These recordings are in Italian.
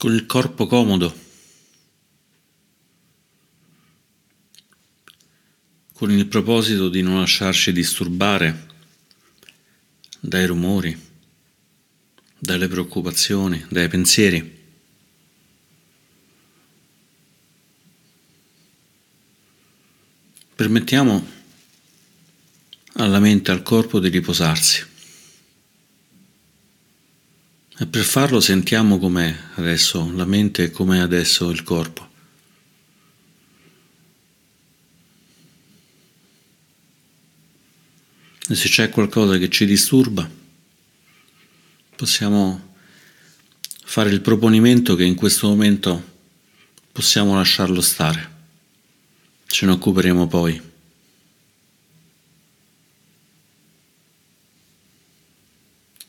con il corpo comodo, con il proposito di non lasciarci disturbare dai rumori, dalle preoccupazioni, dai pensieri. Permettiamo alla mente al corpo di riposarsi. E per farlo sentiamo com'è adesso la mente e com'è adesso il corpo. E se c'è qualcosa che ci disturba, possiamo fare il proponimento che in questo momento possiamo lasciarlo stare. Ce ne occuperemo poi.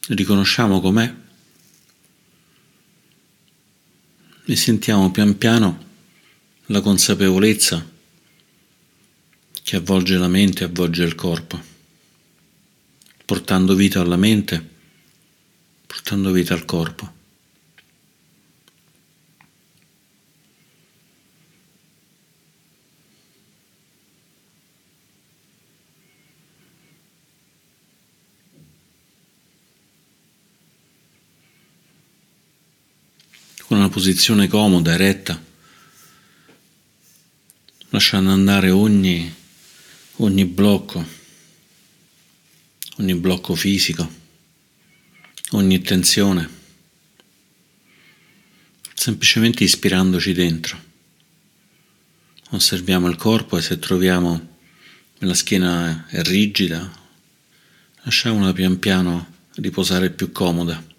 Riconosciamo com'è e sentiamo pian piano la consapevolezza che avvolge la mente e avvolge il corpo, portando vita alla mente, portando vita al corpo. con una posizione comoda, eretta, lasciando andare ogni, ogni blocco, ogni blocco fisico, ogni tensione, semplicemente ispirandoci dentro. Osserviamo il corpo e se troviamo la schiena è rigida, lasciamola pian piano riposare più comoda.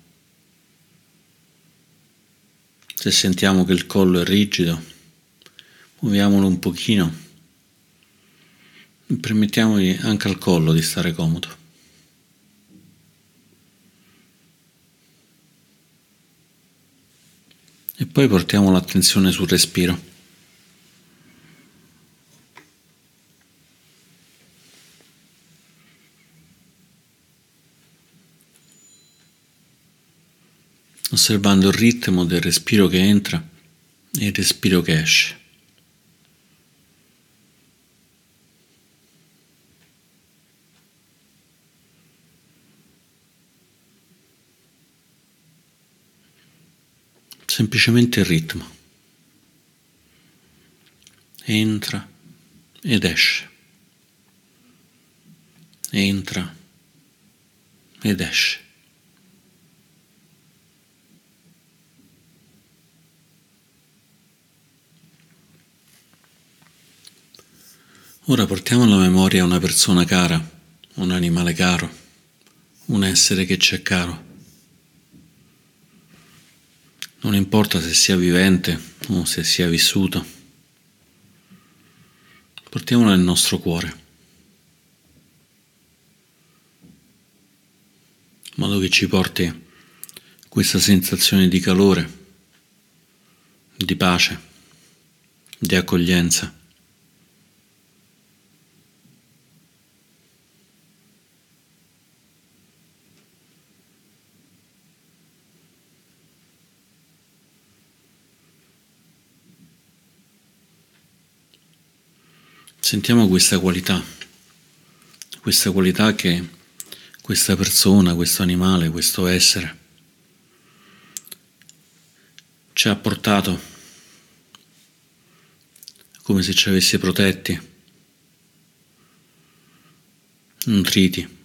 Se sentiamo che il collo è rigido, muoviamolo un pochino e permettiamogli anche al collo di stare comodo. E poi portiamo l'attenzione sul respiro. Osservando il ritmo del respiro che entra e il respiro che esce. Semplicemente il ritmo. Entra ed esce. Entra ed esce. Ora portiamo alla memoria una persona cara, un animale caro, un essere che ci è caro. Non importa se sia vivente o se sia vissuto. Portiamolo nel nostro cuore, in modo che ci porti questa sensazione di calore, di pace, di accoglienza. Sentiamo questa qualità, questa qualità che questa persona, questo animale, questo essere ci ha portato come se ci avesse protetti, nutriti,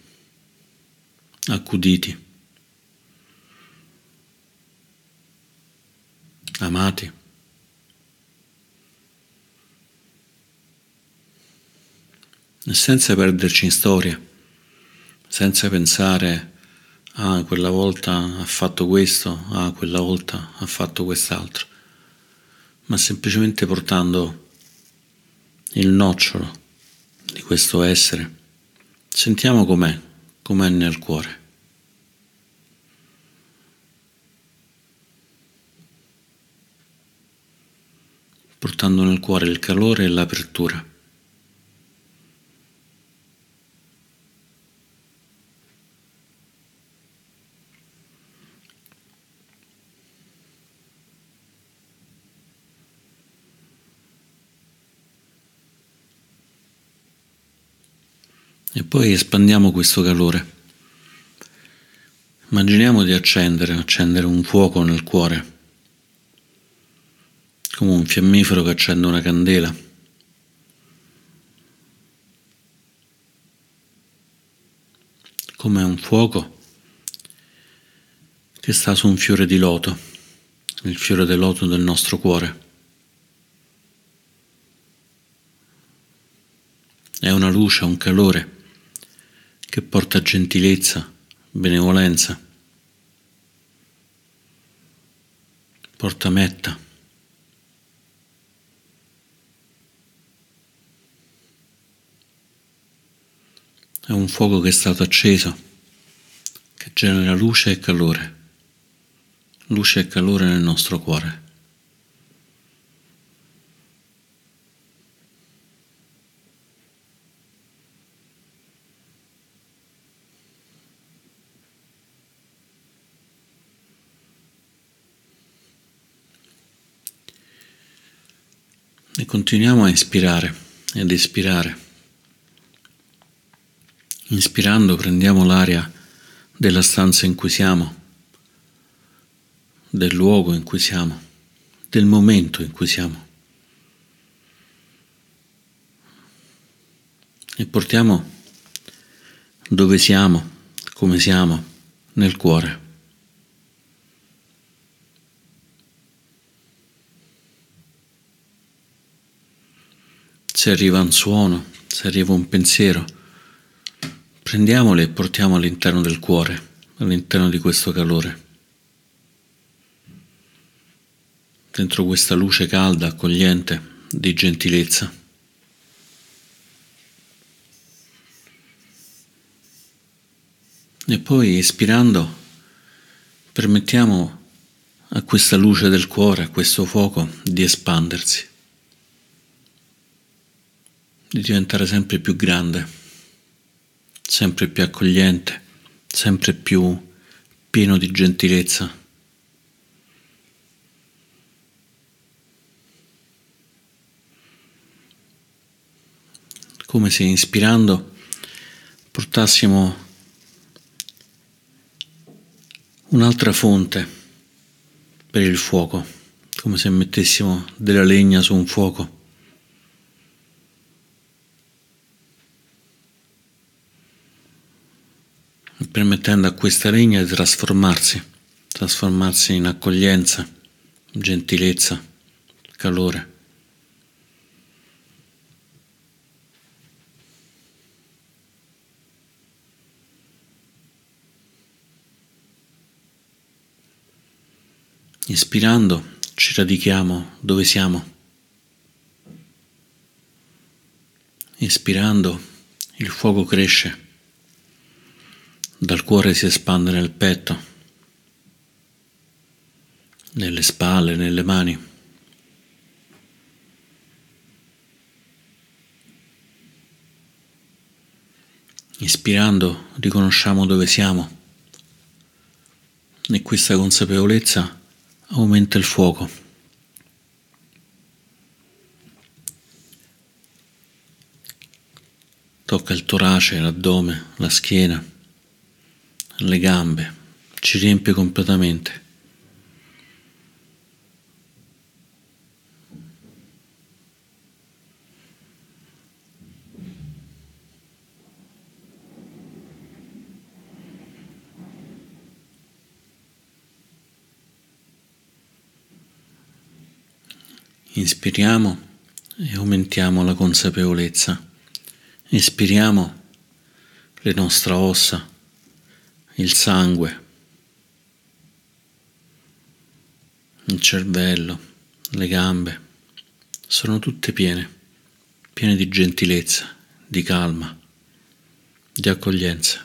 accuditi, amati. Senza perderci in storia, senza pensare ah quella volta ha fatto questo, ah quella volta ha fatto quest'altro, ma semplicemente portando il nocciolo di questo essere. Sentiamo com'è, com'è nel cuore. portando nel cuore il calore e l'apertura. E poi espandiamo questo calore. Immaginiamo di accendere, accendere un fuoco nel cuore, come un fiammifero che accende una candela. Come un fuoco che sta su un fiore di loto, il fiore del loto del nostro cuore. È una luce, un calore che porta gentilezza, benevolenza, porta metta. È un fuoco che è stato acceso, che genera luce e calore, luce e calore nel nostro cuore. E continuiamo a ispirare ed espirare. Inspirando prendiamo l'aria della stanza in cui siamo, del luogo in cui siamo, del momento in cui siamo. E portiamo dove siamo, come siamo, nel cuore. Se arriva un suono, se arriva un pensiero, prendiamoli e portiamo all'interno del cuore, all'interno di questo calore, dentro questa luce calda, accogliente, di gentilezza. E poi ispirando permettiamo a questa luce del cuore, a questo fuoco, di espandersi di diventare sempre più grande, sempre più accogliente, sempre più pieno di gentilezza. Come se ispirando portassimo un'altra fonte per il fuoco, come se mettessimo della legna su un fuoco permettendo a questa legna di trasformarsi, trasformarsi in accoglienza, gentilezza, calore. Ispirando ci radichiamo dove siamo. Ispirando il fuoco cresce dal cuore si espande nel petto, nelle spalle, nelle mani. Ispirando riconosciamo dove siamo e questa consapevolezza aumenta il fuoco. Tocca il torace, l'addome, la schiena le gambe, ci riempie completamente. Inspiriamo e aumentiamo la consapevolezza. Espiriamo le nostre ossa il sangue, il cervello, le gambe, sono tutte piene, piene di gentilezza, di calma, di accoglienza.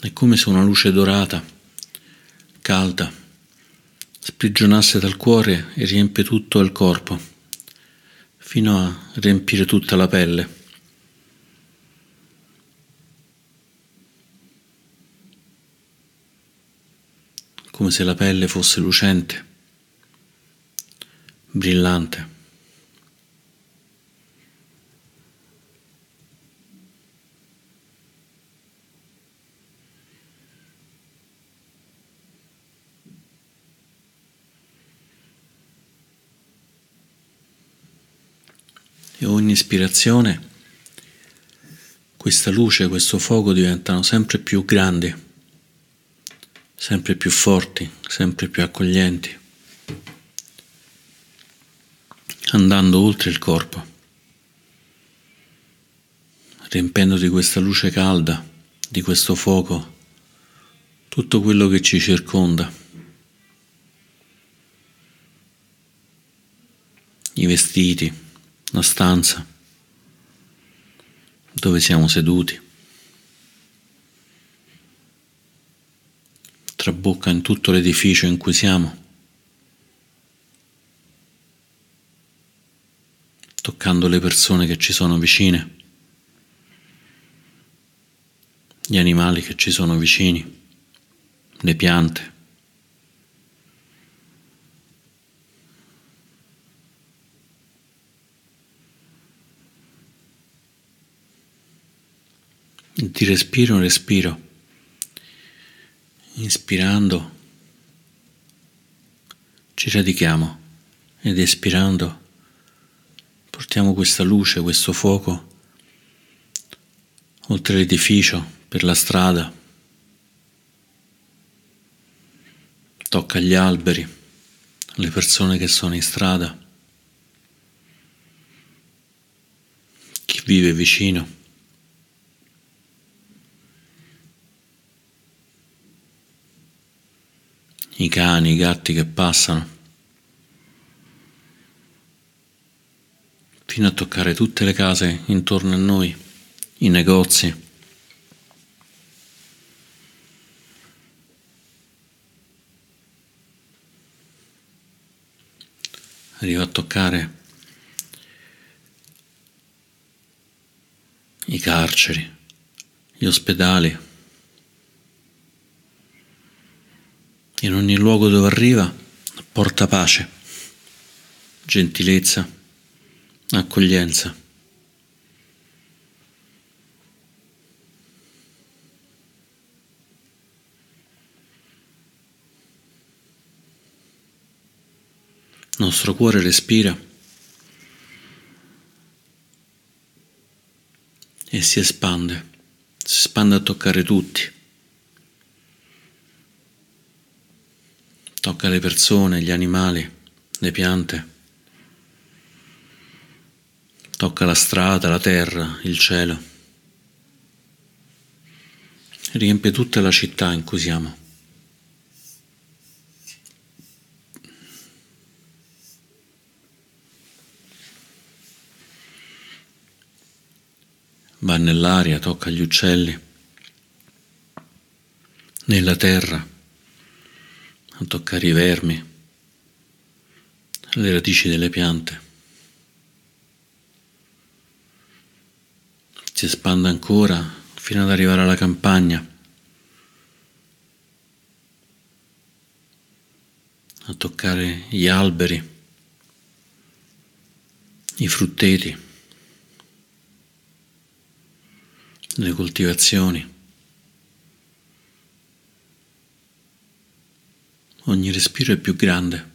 È come se una luce dorata calda, sprigionasse dal cuore e riempie tutto il corpo, fino a riempire tutta la pelle. come se la pelle fosse lucente, brillante. E ogni ispirazione questa luce, questo fuoco diventano sempre più grandi, sempre più forti, sempre più accoglienti, andando oltre il corpo, riempendo di questa luce calda, di questo fuoco, tutto quello che ci circonda. I vestiti, la stanza dove siamo seduti. Trabocca in tutto l'edificio in cui siamo, toccando le persone che ci sono vicine, gli animali che ci sono vicini, le piante. Di respiro in respiro, inspirando. Ci radichiamo. Ed espirando portiamo questa luce, questo fuoco oltre l'edificio, per la strada, tocca gli alberi, le persone che sono in strada, chi vive vicino. I cani, i gatti che passano, fino a toccare tutte le case intorno a noi, i negozi. Arriva a toccare i carceri, gli ospedali. In ogni luogo dove arriva porta pace, gentilezza, accoglienza. Il nostro cuore respira e si espande, si espande a toccare tutti. Tocca le persone, gli animali, le piante, tocca la strada, la terra, il cielo, riempie tutta la città in cui siamo. Va nell'aria, tocca gli uccelli, nella terra a toccare i vermi, le radici delle piante. Si espande ancora fino ad arrivare alla campagna, a toccare gli alberi, i frutteti, le coltivazioni. Ogni respiro è più grande.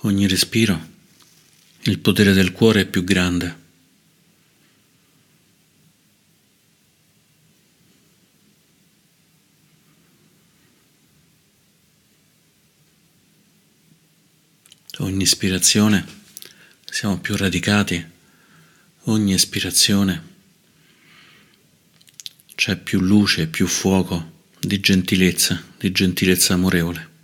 Ogni respiro, il potere del cuore è più grande. Ogni ispirazione siamo più radicati, ogni espirazione c'è più luce, più fuoco di gentilezza, di gentilezza amorevole.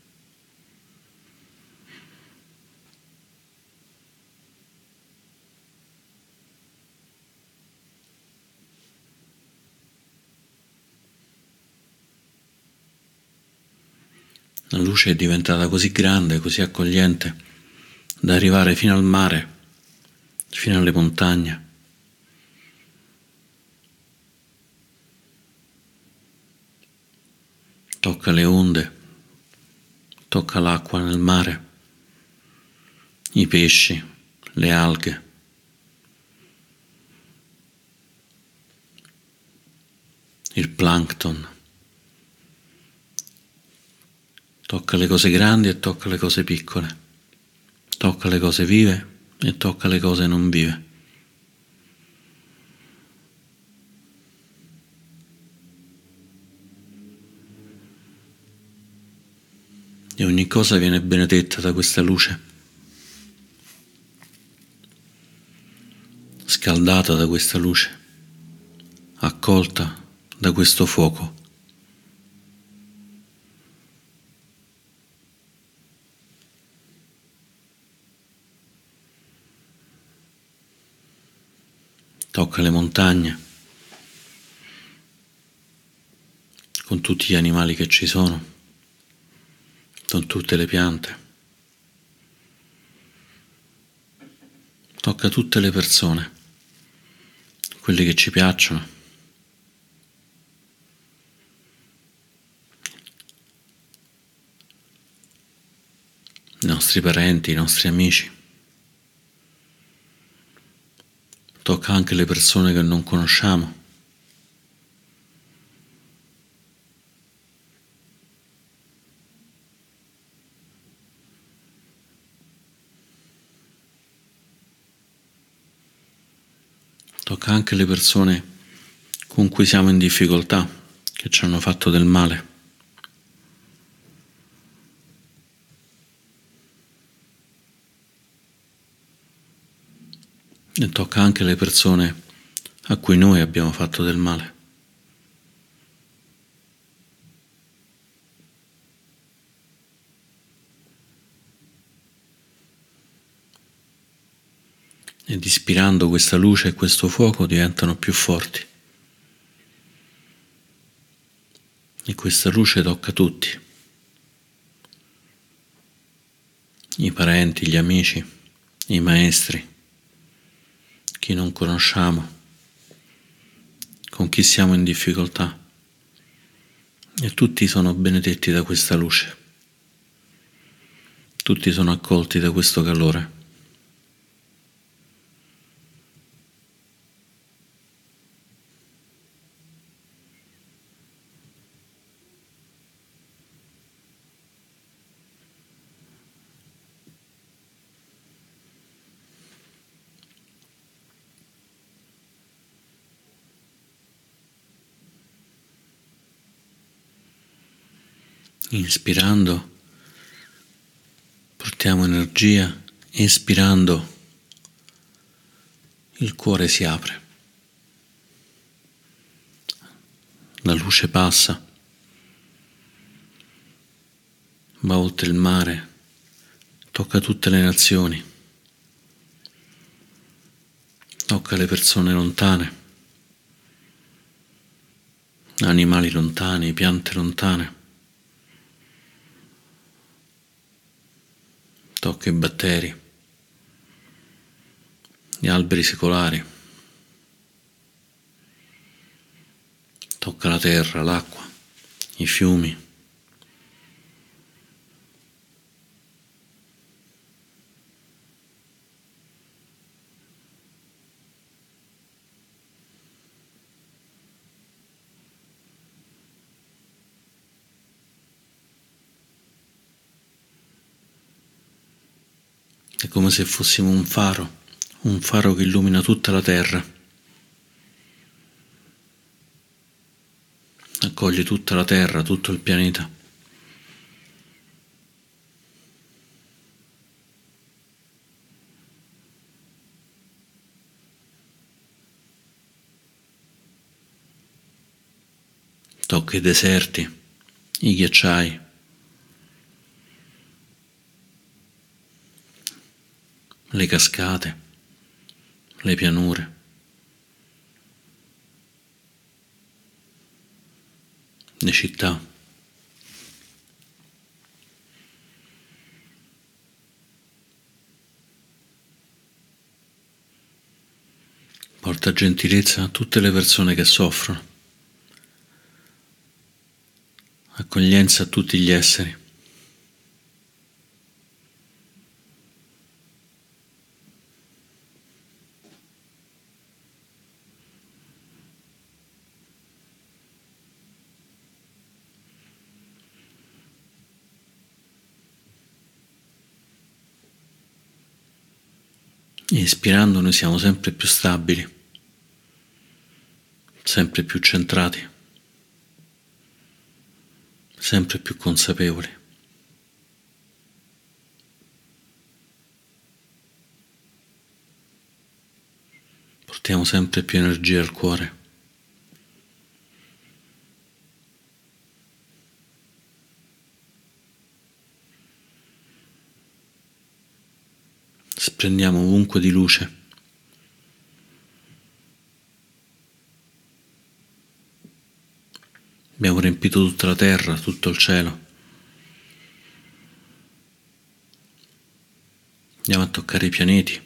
La luce è diventata così grande, così accogliente, da arrivare fino al mare, fino alle montagne. Tocca le onde, tocca l'acqua nel mare, i pesci, le alghe. il plankton. Tocca le cose grandi e tocca le cose piccole. Tocca le cose vive e tocca le cose non vive. E ogni cosa viene benedetta da questa luce, scaldata da questa luce, accolta da questo fuoco. Tocca le montagne. Con tutti gli animali che ci sono, con tutte le piante. Tocca tutte le persone, quelli che ci piacciono i nostri parenti, i nostri amici. Tocca anche le persone che non conosciamo. Tocca anche le persone con cui siamo in difficoltà, che ci hanno fatto del male. e tocca anche le persone a cui noi abbiamo fatto del male. Ed ispirando questa luce e questo fuoco diventano più forti. E questa luce tocca tutti, i parenti, gli amici, i maestri chi non conosciamo, con chi siamo in difficoltà. E tutti sono benedetti da questa luce, tutti sono accolti da questo calore. Inspirando. Portiamo energia, espirando il cuore si apre, la luce passa, va oltre il mare, tocca tutte le nazioni, tocca le persone lontane, animali lontani, piante lontane. Tocca i batteri, gli alberi secolari, tocca la terra, l'acqua, i fiumi. È come se fossimo un faro, un faro che illumina tutta la terra. Accoglie tutta la terra, tutto il pianeta. Tocca i deserti, i ghiacciai. Le cascate, le pianure. le città. Porta gentilezza a tutte le persone che soffrono, accoglienza a tutti gli esseri. Ispirando noi siamo sempre più stabili, sempre più centrati, sempre più consapevoli. Portiamo sempre più energia al cuore. Splendiamo ovunque di luce. Abbiamo riempito tutta la terra, tutto il cielo. Andiamo a toccare i pianeti,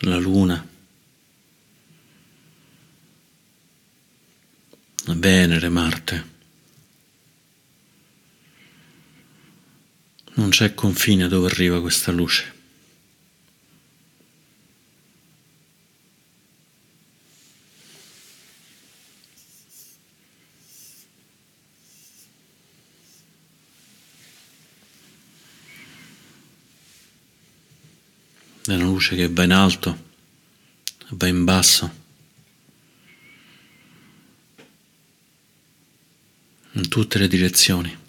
la Luna, Venere, Marte. Non c'è confine dove arriva questa luce. È una luce che va in alto, va in basso, in tutte le direzioni.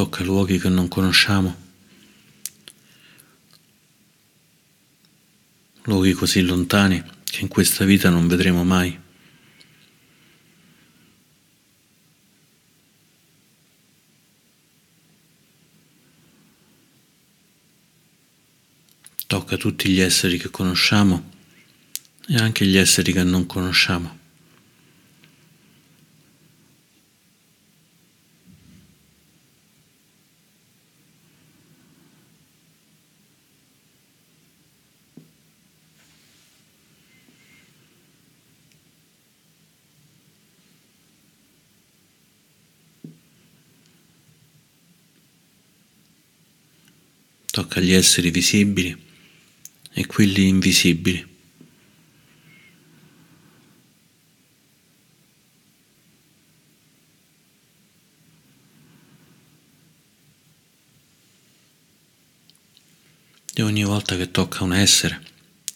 Tocca luoghi che non conosciamo, luoghi così lontani che in questa vita non vedremo mai. Tocca tutti gli esseri che conosciamo e anche gli esseri che non conosciamo. Tocca agli esseri visibili e quelli invisibili. E ogni volta che tocca un essere,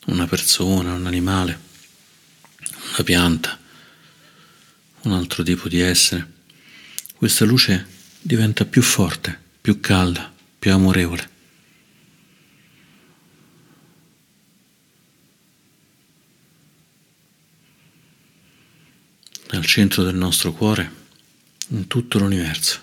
una persona, un animale, una pianta, un altro tipo di essere, questa luce diventa più forte, più calda, più amorevole. al centro del nostro cuore, in tutto l'universo.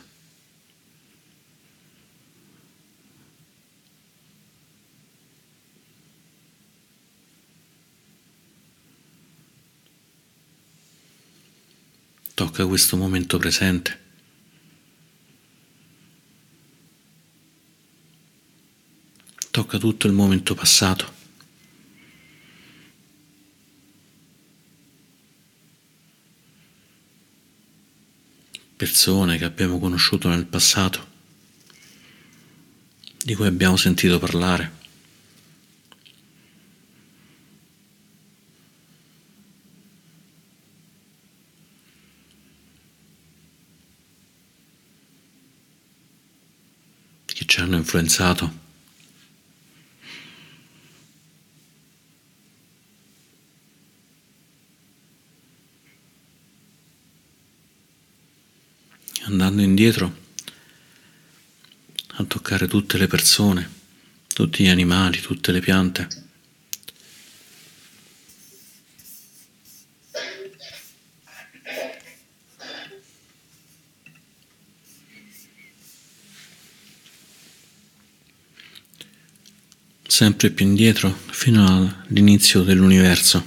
Tocca questo momento presente. Tocca tutto il momento passato. Persone che abbiamo conosciuto nel passato, di cui abbiamo sentito parlare. che ci hanno influenzato. Andando indietro a toccare tutte le persone, tutti gli animali, tutte le piante. sempre più indietro fino all'inizio dell'universo,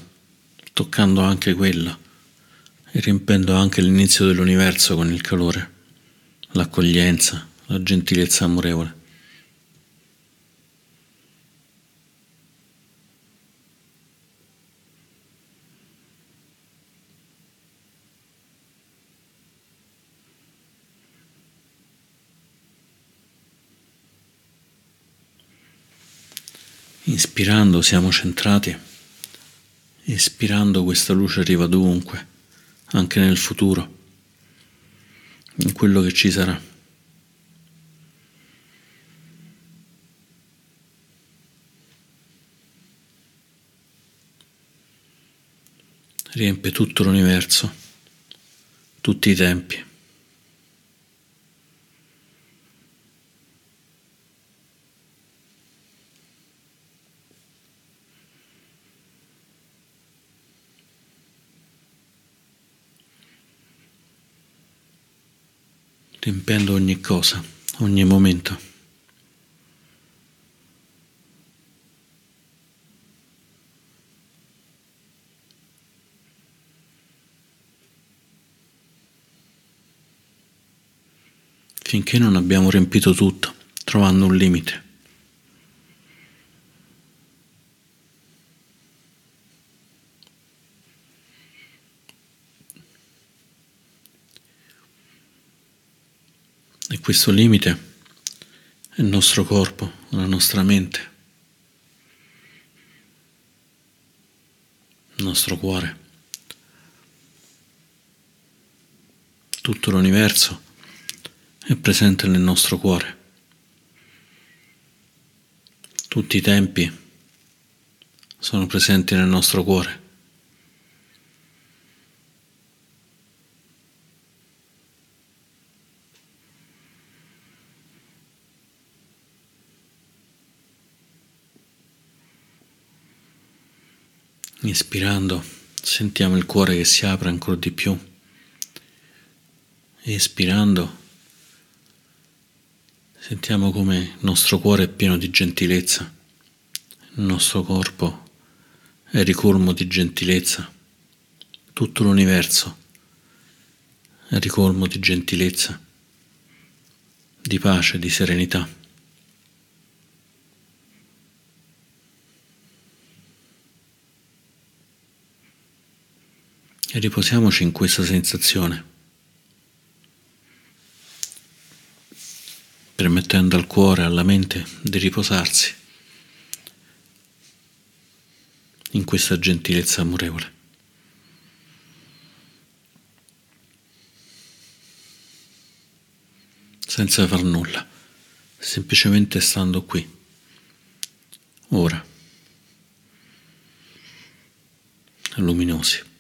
toccando anche quello e riempendo anche l'inizio dell'universo con il calore, l'accoglienza, la gentilezza amorevole. Inspirando siamo centrati, espirando questa luce arriva dovunque, anche nel futuro, in quello che ci sarà. Riempie tutto l'universo, tutti i tempi. Riempiendo ogni cosa, ogni momento. Finché non abbiamo riempito tutto, trovando un limite. Questo limite è il nostro corpo, la nostra mente, il nostro cuore. Tutto l'universo è presente nel nostro cuore. Tutti i tempi sono presenti nel nostro cuore. Inspirando sentiamo il cuore che si apre ancora di più. Espirando sentiamo come il nostro cuore è pieno di gentilezza, il nostro corpo è ricolmo di gentilezza, tutto l'universo è ricolmo di gentilezza, di pace, di serenità. Riposiamoci in questa sensazione, permettendo al cuore e alla mente di riposarsi in questa gentilezza amorevole. senza far nulla, semplicemente stando qui, ora, luminosi.